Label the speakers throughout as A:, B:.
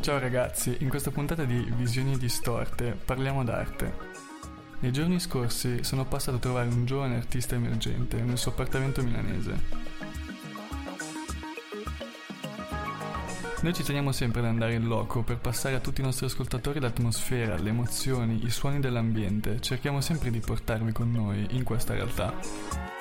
A: Ciao ragazzi, in questa puntata di Visioni distorte parliamo d'arte. Nei giorni scorsi sono passato a trovare un giovane artista emergente nel suo appartamento milanese. Noi ci teniamo sempre ad andare in loco per passare a tutti i nostri ascoltatori l'atmosfera, le emozioni, i suoni dell'ambiente. Cerchiamo sempre di portarvi con noi in questa realtà.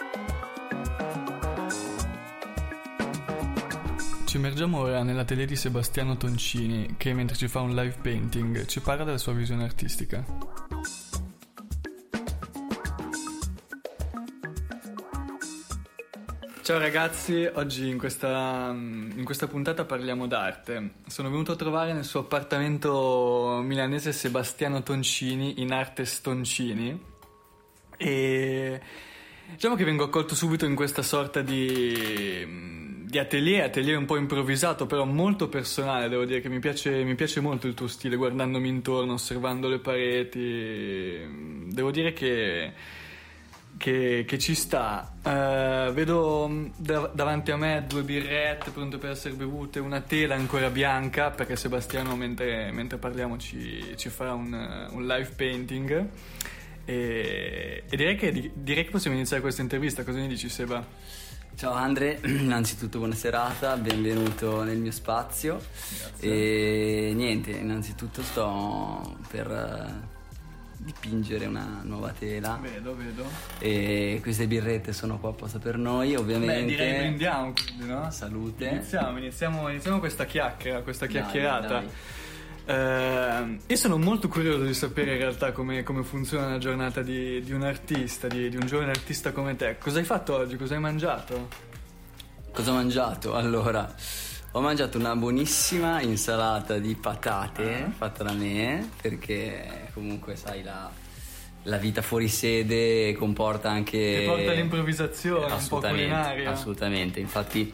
A: Ci immergiamo ora nell'atelier di Sebastiano Toncini che mentre ci fa un live painting ci parla della sua visione artistica. Ciao ragazzi, oggi in questa, in questa, puntata parliamo d'arte. Sono venuto a trovare nel suo appartamento milanese Sebastiano Toncini in arte Stoncini e diciamo che vengo accolto subito in questa sorta di, di atelier, atelier un po' improvvisato però molto personale, devo dire che mi piace, mi piace molto il tuo stile guardandomi intorno, osservando le pareti, devo dire che che, che ci sta. Uh, vedo mm, dav- davanti a me due birrette pronte per essere bevute, una tela ancora bianca perché Sebastiano mentre, mentre parliamo ci, ci farà un, un, live painting. E, e direi, che, direi, che, possiamo iniziare questa intervista. Cosa ne dici, Seba?
B: Ciao Andre, innanzitutto buona serata, benvenuto nel mio spazio. Grazie. E niente, innanzitutto sto per dipingere una nuova tela.
A: Vedo, vedo.
B: E queste birrette sono qua apposta per noi, ovviamente. Beh,
A: direi brindiamo, quindi, no?
B: Salute.
A: Iniziamo, iniziamo, iniziamo questa chiacchiera, questa chiacchierata. Dai, dai. Uh, io sono molto curioso di sapere in realtà come, come funziona una giornata di, di un artista, di, di, un giovane artista come te. Cosa hai fatto oggi? Cosa hai mangiato?
B: Cosa ho mangiato? Allora, ho mangiato una buonissima insalata di patate ah. fatta da me perché comunque sai la, la vita fuori sede comporta anche...
A: Che porta all'improvvisazione, un po' culinaria.
B: Assolutamente, infatti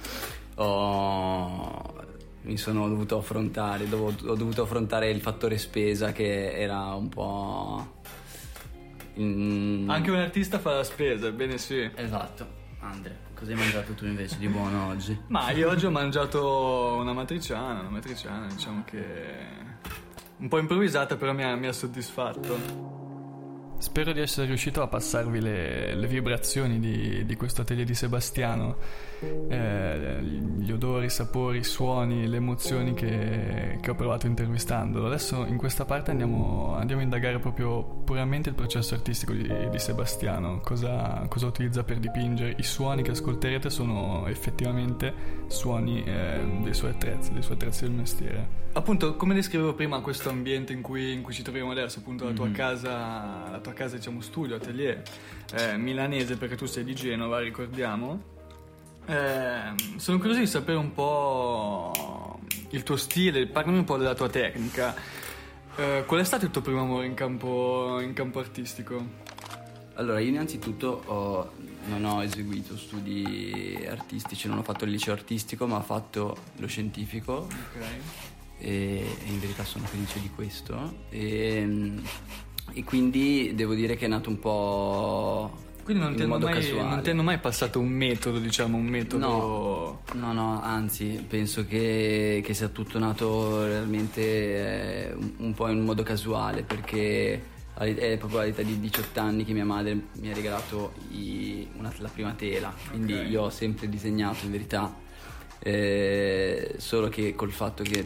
B: ho, mi sono dovuto affrontare, ho dovuto affrontare il fattore spesa che era un po'...
A: In... Anche un artista fa la spesa, ebbene sì.
B: Esatto. Andre, cosa hai mangiato tu invece di buono oggi?
A: Ma io oggi ho mangiato una matriciana, una matriciana diciamo che un po' improvvisata però mi ha, mi ha soddisfatto. Spero di essere riuscito a passarvi le, le vibrazioni di, di, questo atelier di Sebastiano, eh, gli odori, i sapori, i suoni, le emozioni che, che, ho provato intervistandolo. Adesso in questa parte andiamo, andiamo, a indagare proprio puramente il processo artistico di, di Sebastiano, cosa, cosa, utilizza per dipingere. I suoni che ascolterete sono effettivamente suoni eh, dei suoi attrezzi, dei suoi attrezzi del mestiere. Appunto, come descrivevo prima questo ambiente in cui, in cui ci troviamo adesso, appunto la tua mm-hmm. casa, la tua casa diciamo studio, atelier eh, milanese perché tu sei di Genova, ricordiamo. Eh, sono curioso di sapere un po' il tuo stile, parlami un po' della tua tecnica. Eh, qual è stato il tuo primo amore in campo, in campo artistico?
B: Allora, io innanzitutto ho, non ho eseguito studi artistici, non ho fatto il liceo artistico, ma ho fatto lo scientifico.
A: Ok
B: e, in verità sono felice di questo e, e, quindi devo dire che è nato un po'
A: quindi non, ti mai, non ti hanno mai passato un metodo diciamo un metodo
B: no. No, no anzi penso che, che sia tutto nato realmente eh, un, un po' in modo casuale perché è proprio all'età di 18 anni che mia madre mi ha regalato i, una, la prima tela, quindi okay. io ho sempre disegnato in verità, eh, solo che col fatto che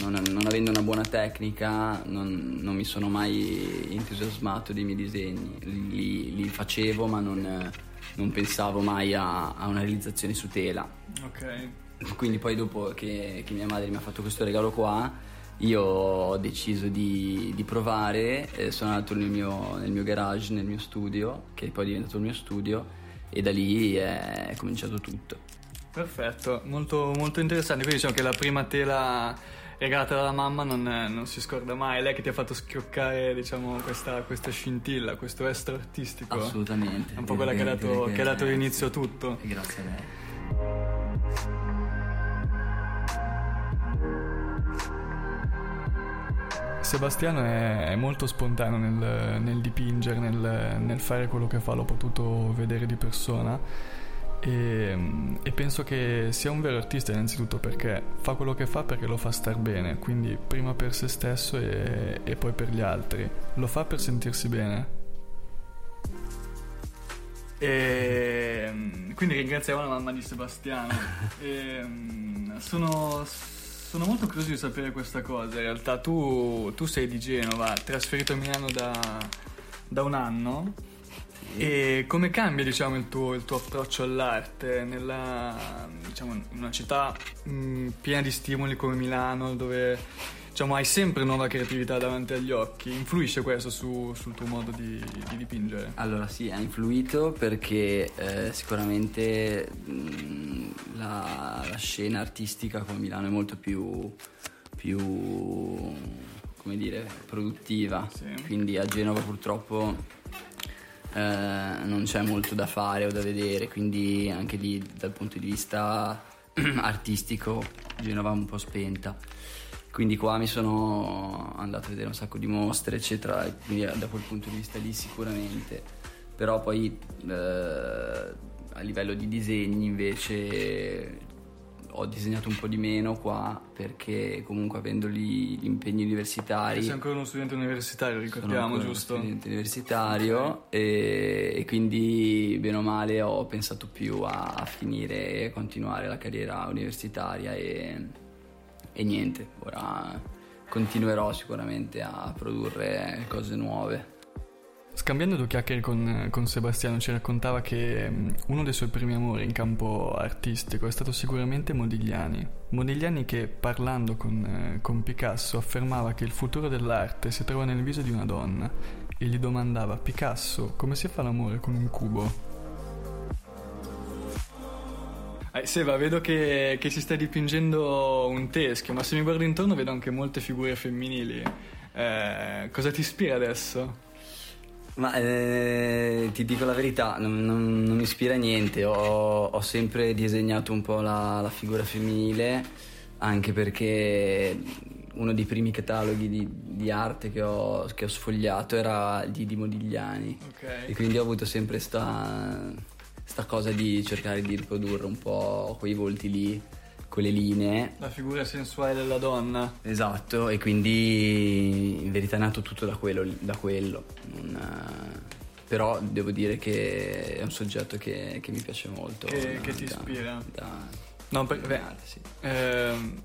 B: non, non, avendo una buona tecnica non, non, mi sono mai entusiasmato dei miei disegni, li, li facevo ma non, non pensavo mai a, a, una realizzazione su tela.
A: Ok.
B: Quindi poi dopo che, che, mia madre mi ha fatto questo regalo qua, io ho deciso di, di provare, eh, sono andato nel mio, nel mio garage, nel mio studio, che poi è diventato il mio studio, e da lì è, è cominciato tutto.
A: Perfetto, molto, molto interessante. Quindi diciamo che la prima tela regalata dalla mamma non, non, si scorda mai. È lei che ti ha fatto schioccare, diciamo, questa, questa scintilla, questo estro artistico.
B: Assolutamente.
A: È un po' quella che ha dato, che ha dato l'inizio a tutto.
B: Grazie a lei.
A: Sebastiano è, è, molto spontaneo nel, nel dipingere, nel, nel, fare quello che fa, l'ho potuto vedere di persona E, e, penso che sia un vero artista innanzitutto perché fa quello che fa perché lo fa star bene, quindi prima per se stesso e, e poi per gli altri. Lo fa per sentirsi bene. E, quindi ringraziamo la mamma di Sebastiano. e, sono, sono, molto curioso di sapere questa cosa. In realtà tu, tu sei di Genova, trasferito a Milano da, da un anno e come cambia diciamo, il, tuo, il, tuo, approccio all'arte nella, diciamo, in una città mh, piena di stimoli come Milano dove diciamo, hai sempre nuova creatività davanti agli occhi? Influisce questo su, sul tuo modo di, di, dipingere?
B: Allora sì, ha influito perché eh, sicuramente mh, la, la, scena artistica come Milano è molto più, più come dire, produttiva. Sì. Quindi a Genova purtroppo eh, non c'è molto da fare o da vedere, quindi anche lì dal punto di vista artistico Genova un po' spenta. Quindi qua mi sono andato a vedere un sacco di mostre, eccetera, quindi da quel punto di vista lì sicuramente. Però poi eh, a livello di disegni invece ho disegnato un po' di meno qua perché comunque avendo lì gli impegni universitari...
A: Sei ancora uno studente universitario, ricordiamo, giusto?
B: Sono studente universitario e, e, quindi bene o male ho pensato più a, a finire e continuare la carriera universitaria e, e niente, ora continuerò sicuramente a produrre cose nuove.
A: Scambiando due chiacchiere con, con, Sebastiano ci raccontava che mm, uno dei suoi primi amori in campo artistico è stato sicuramente Modigliani. Modigliani che parlando con, eh, con Picasso affermava che il futuro dell'arte si trova nel viso di una donna e gli domandava Picasso come si fa l'amore con un cubo? Eh, Seba, vedo che, che, si sta dipingendo un teschio, ma se mi guardo intorno vedo anche molte figure femminili. Eh, cosa ti ispira adesso?
B: Ma eh, ti dico la verità, non, non, non mi ispira niente, ho, ho, sempre disegnato un po' la, la, figura femminile, anche perché uno dei primi cataloghi di, di arte che ho, che ho, sfogliato era di, di Modigliani okay. e quindi ho avuto sempre sta, sta cosa di cercare di riprodurre un po' quei volti lì quelle linee.
A: La figura sensuale della donna.
B: Esatto, e quindi in verità è nato tutto da quello. Da quello. Non, però devo dire che è un soggetto che, che mi piace molto.
A: Che,
B: da,
A: che ti
B: da,
A: ispira.
B: Da,
A: no, perché... Sì. Ehm,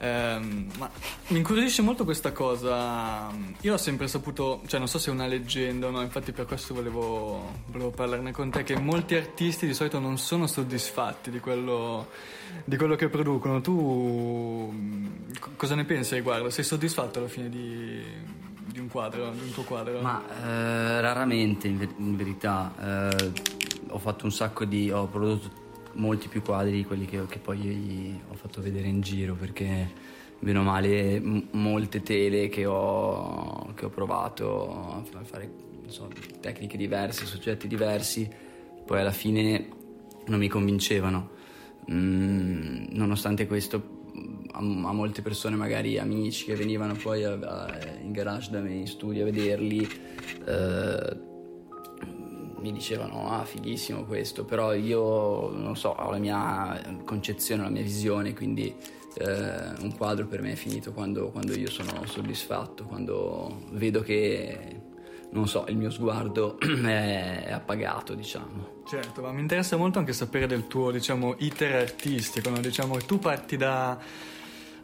A: Ehm, ma mi incuriosisce molto questa cosa. Io ho sempre saputo, cioè non so se è una leggenda o no, infatti per questo volevo, volevo parlarne con te, che molti artisti di solito non sono soddisfatti di quello, di quello che producono. Tu cosa ne pensi riguardo? Sei soddisfatto alla fine di, di un quadro, di un tuo quadro?
B: Ma eh, raramente in, ver- in verità. Eh, ho fatto un sacco di... ho prodotto molti più quadri di quelli che, che, poi ho fatto vedere in giro perché bene o male m- molte tele che ho, che ho provato a fare so, tecniche diverse, soggetti diversi, poi alla fine non mi convincevano. Mm, nonostante questo a, a, molte persone, magari amici che venivano poi a, a, in garage da me in studio a vederli, eh, mi dicevano ah fighissimo questo, però io non so, ho la mia concezione, la mia visione, quindi eh, un quadro per me è finito quando, quando, io sono soddisfatto, quando vedo che, non so, il mio sguardo è, appagato, diciamo.
A: Certo, ma mi interessa molto anche sapere del tuo, diciamo, iter artistico, no? diciamo, tu parti da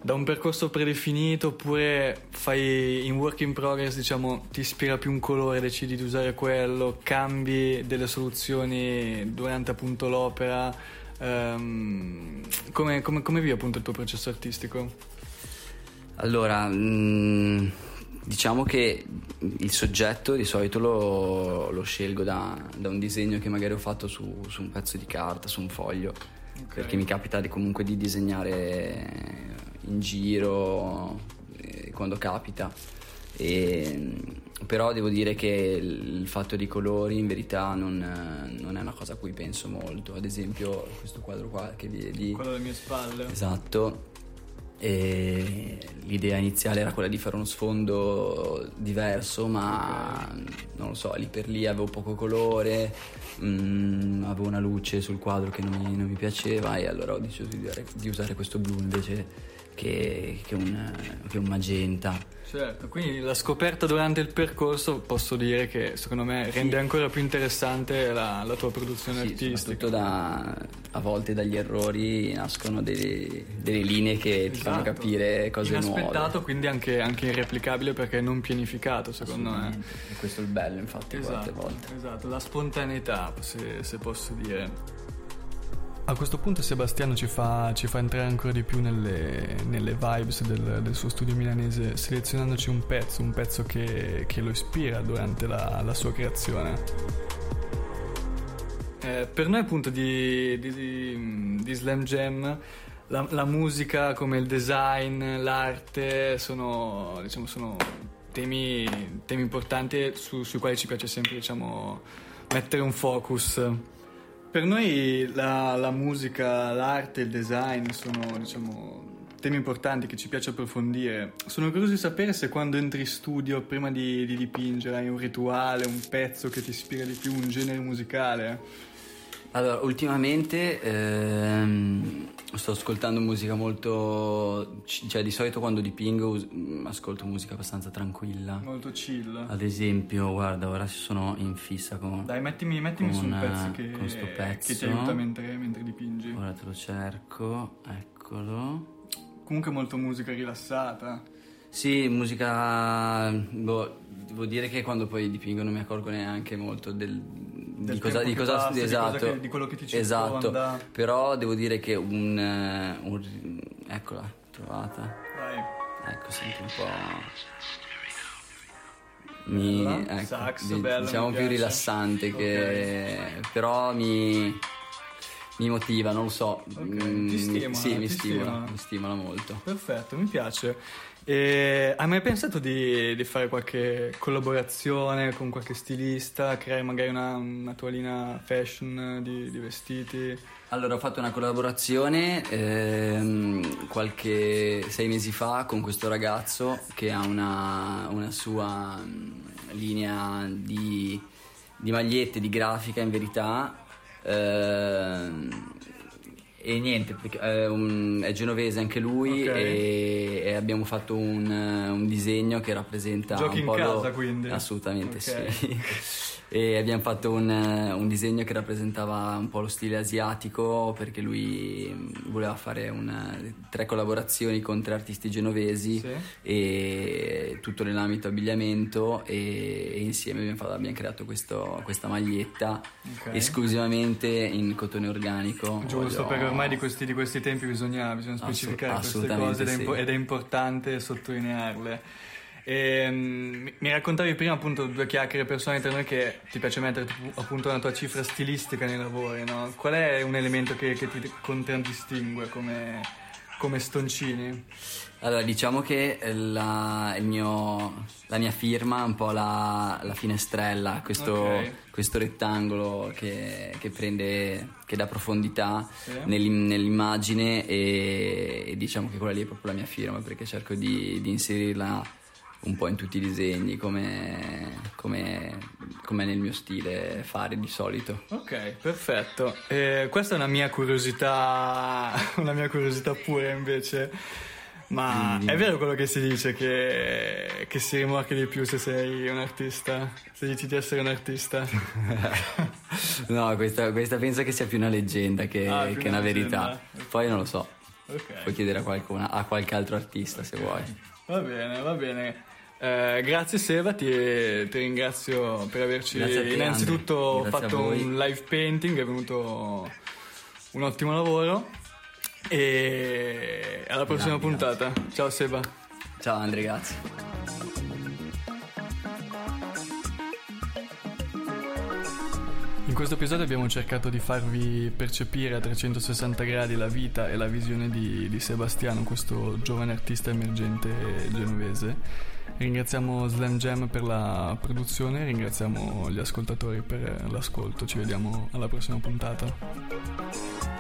A: da un percorso predefinito oppure fai in work in progress, diciamo, ti ispira più un colore, decidi di usare quello, cambi delle soluzioni durante appunto l'opera. Um, come, come, come vivi appunto il tuo processo artistico?
B: Allora, mh, mm, diciamo che il soggetto di solito lo, lo scelgo da, da, un disegno che magari ho fatto su, su un pezzo di carta, su un foglio, okay. perché mi capita di, comunque di disegnare in giro eh, quando capita. E, però devo dire che il fatto dei colori in verità non, non, è una cosa a cui penso molto. Ad esempio, questo quadro qua che vedi.
A: Quello alle mie spalle.
B: Esatto. e l'idea iniziale era quella di fare uno sfondo diverso, ma non lo so, lì per lì avevo poco colore, mh, mm, avevo una luce sul quadro che non mi, non mi piaceva e allora ho deciso di, di usare questo blu invece che, che, un, che un magenta.
A: Certo, quindi la scoperta durante il percorso posso dire che secondo me rende sì. ancora più interessante la, la tua produzione
B: sì,
A: artistica.
B: Soprattutto da, a volte dagli errori nascono delle, delle linee che esatto. ti fanno esatto. capire cose
A: Inaspettato,
B: nuove.
A: Inaspettato, quindi anche, anche, irreplicabile perché non pianificato secondo me.
B: E questo è il bello infatti esatto, volte.
A: Esatto, la spontaneità se, se posso dire.
C: A questo punto Sebastiano ci fa, ci fa entrare ancora di più nelle, nelle vibes del, del, suo studio milanese selezionandoci un pezzo, un pezzo che, che lo ispira durante la, la sua creazione.
A: Eh, per noi appunto di, di, di Slam Jam la, la, musica come il design, l'arte sono, diciamo, sono temi, temi, importanti su, sui quali ci piace sempre diciamo, mettere un focus. Per noi la, la, musica, l'arte, il design sono, diciamo, temi importanti che ci piace approfondire. Sono curioso di sapere se quando entri in studio, prima di, di dipingere, hai un rituale, un pezzo che ti ispira di più, un genere musicale.
B: Allora, ultimamente ehm, sto ascoltando musica molto... cioè di solito quando dipingo mm, ascolto musica abbastanza tranquilla.
A: Molto chill.
B: Ad esempio, guarda, ora sono in fissa con...
A: Dai, mettimi, mettimi con, su un pezzo che, con sto pezzo. che ti aiuta mentre, mentre dipingi.
B: Ora te lo cerco, eccolo.
A: Comunque molto musica rilassata.
B: Sì, musica... Boh, devo dire che quando poi dipingo non mi accorgo neanche molto del di cosa, di cosa
A: passi, esatto, di, cosa che, di quello che ti
B: esatto. Però devo dire che un, eh, un eccola, trovata.
A: Vai.
B: Ecco, senti un po'. Mi, ecco,
A: Sax, di, bello,
B: diciamo più rilassante che okay. però mi mi motiva, non lo so.
A: Okay. Mm, ti stimola,
B: sì,
A: ti
B: mi
A: stimola.
B: stimola, mi stimola molto.
A: Perfetto, mi piace. E hai mai pensato di, di, fare qualche collaborazione con qualche stilista, creare magari una, una tua linea fashion di, di, vestiti?
B: Allora, ho fatto una collaborazione ehm, qualche sei mesi fa con questo ragazzo che ha una, una sua mm, linea di, di magliette, di grafica in verità. Ehm, e niente, è, un, è genovese anche lui okay. e, e, abbiamo fatto un, un, disegno che rappresenta
A: Giochi
B: un po'
A: in casa
B: lo,
A: quindi?
B: Assolutamente okay. sì. e abbiamo fatto un, un, disegno che rappresentava un po' lo stile asiatico perché lui voleva fare una, tre collaborazioni con tre artisti genovesi sì. e tutto nell'ambito abbigliamento e, e insieme abbiamo, fatto, abbiamo creato questo, questa maglietta okay. esclusivamente in cotone organico.
A: Giusto, Voglio... perché ormai di questi, di questi tempi bisogna, bisogna specificare Assolut- queste cose ed è, impo- ed è importante sottolinearle. E, um, mi raccontavi prima appunto due chiacchiere personali tra noi che ti piace mettere appunto una tua cifra stilistica nei lavori, no? Qual è un elemento che, che ti contraddistingue come, come Stoncini?
B: Allora, diciamo che la, mio, la mia firma è un po' la, la finestrella, questo, okay. questo rettangolo che, che, prende, che dà profondità sì. nell'immagine e, e, diciamo che quella lì è proprio la mia firma perché cerco di, di inserirla un po' in tutti i disegni come, come, come nel mio stile fare di solito.
A: Ok, perfetto. Eh, questa è una mia curiosità, una mia curiosità pure invece. Ma è vero quello che si dice che, che si rimorchi di più se sei un artista? Se dici di essere un artista?
B: no, questa, questa, penso che sia più una leggenda che, ah, che una, una verità. Poi non lo so. Okay. Puoi chiedere a, qualcuna, a qualche altro artista se vuoi.
A: Va bene, va bene. Eh, grazie Seba, ti, ti, ringrazio per averci innanzitutto fatto un live painting, è venuto un ottimo lavoro e alla prossima grazie, puntata. Grazie. Ciao Seba.
B: Ciao Andre, grazie.
C: In questo episodio abbiamo cercato di farvi percepire a 360 gradi la vita e la visione di, di Sebastiano, questo giovane artista emergente genovese Ringraziamo Slam Jam per la produzione, ringraziamo gli ascoltatori per l'ascolto, ci vediamo alla prossima puntata.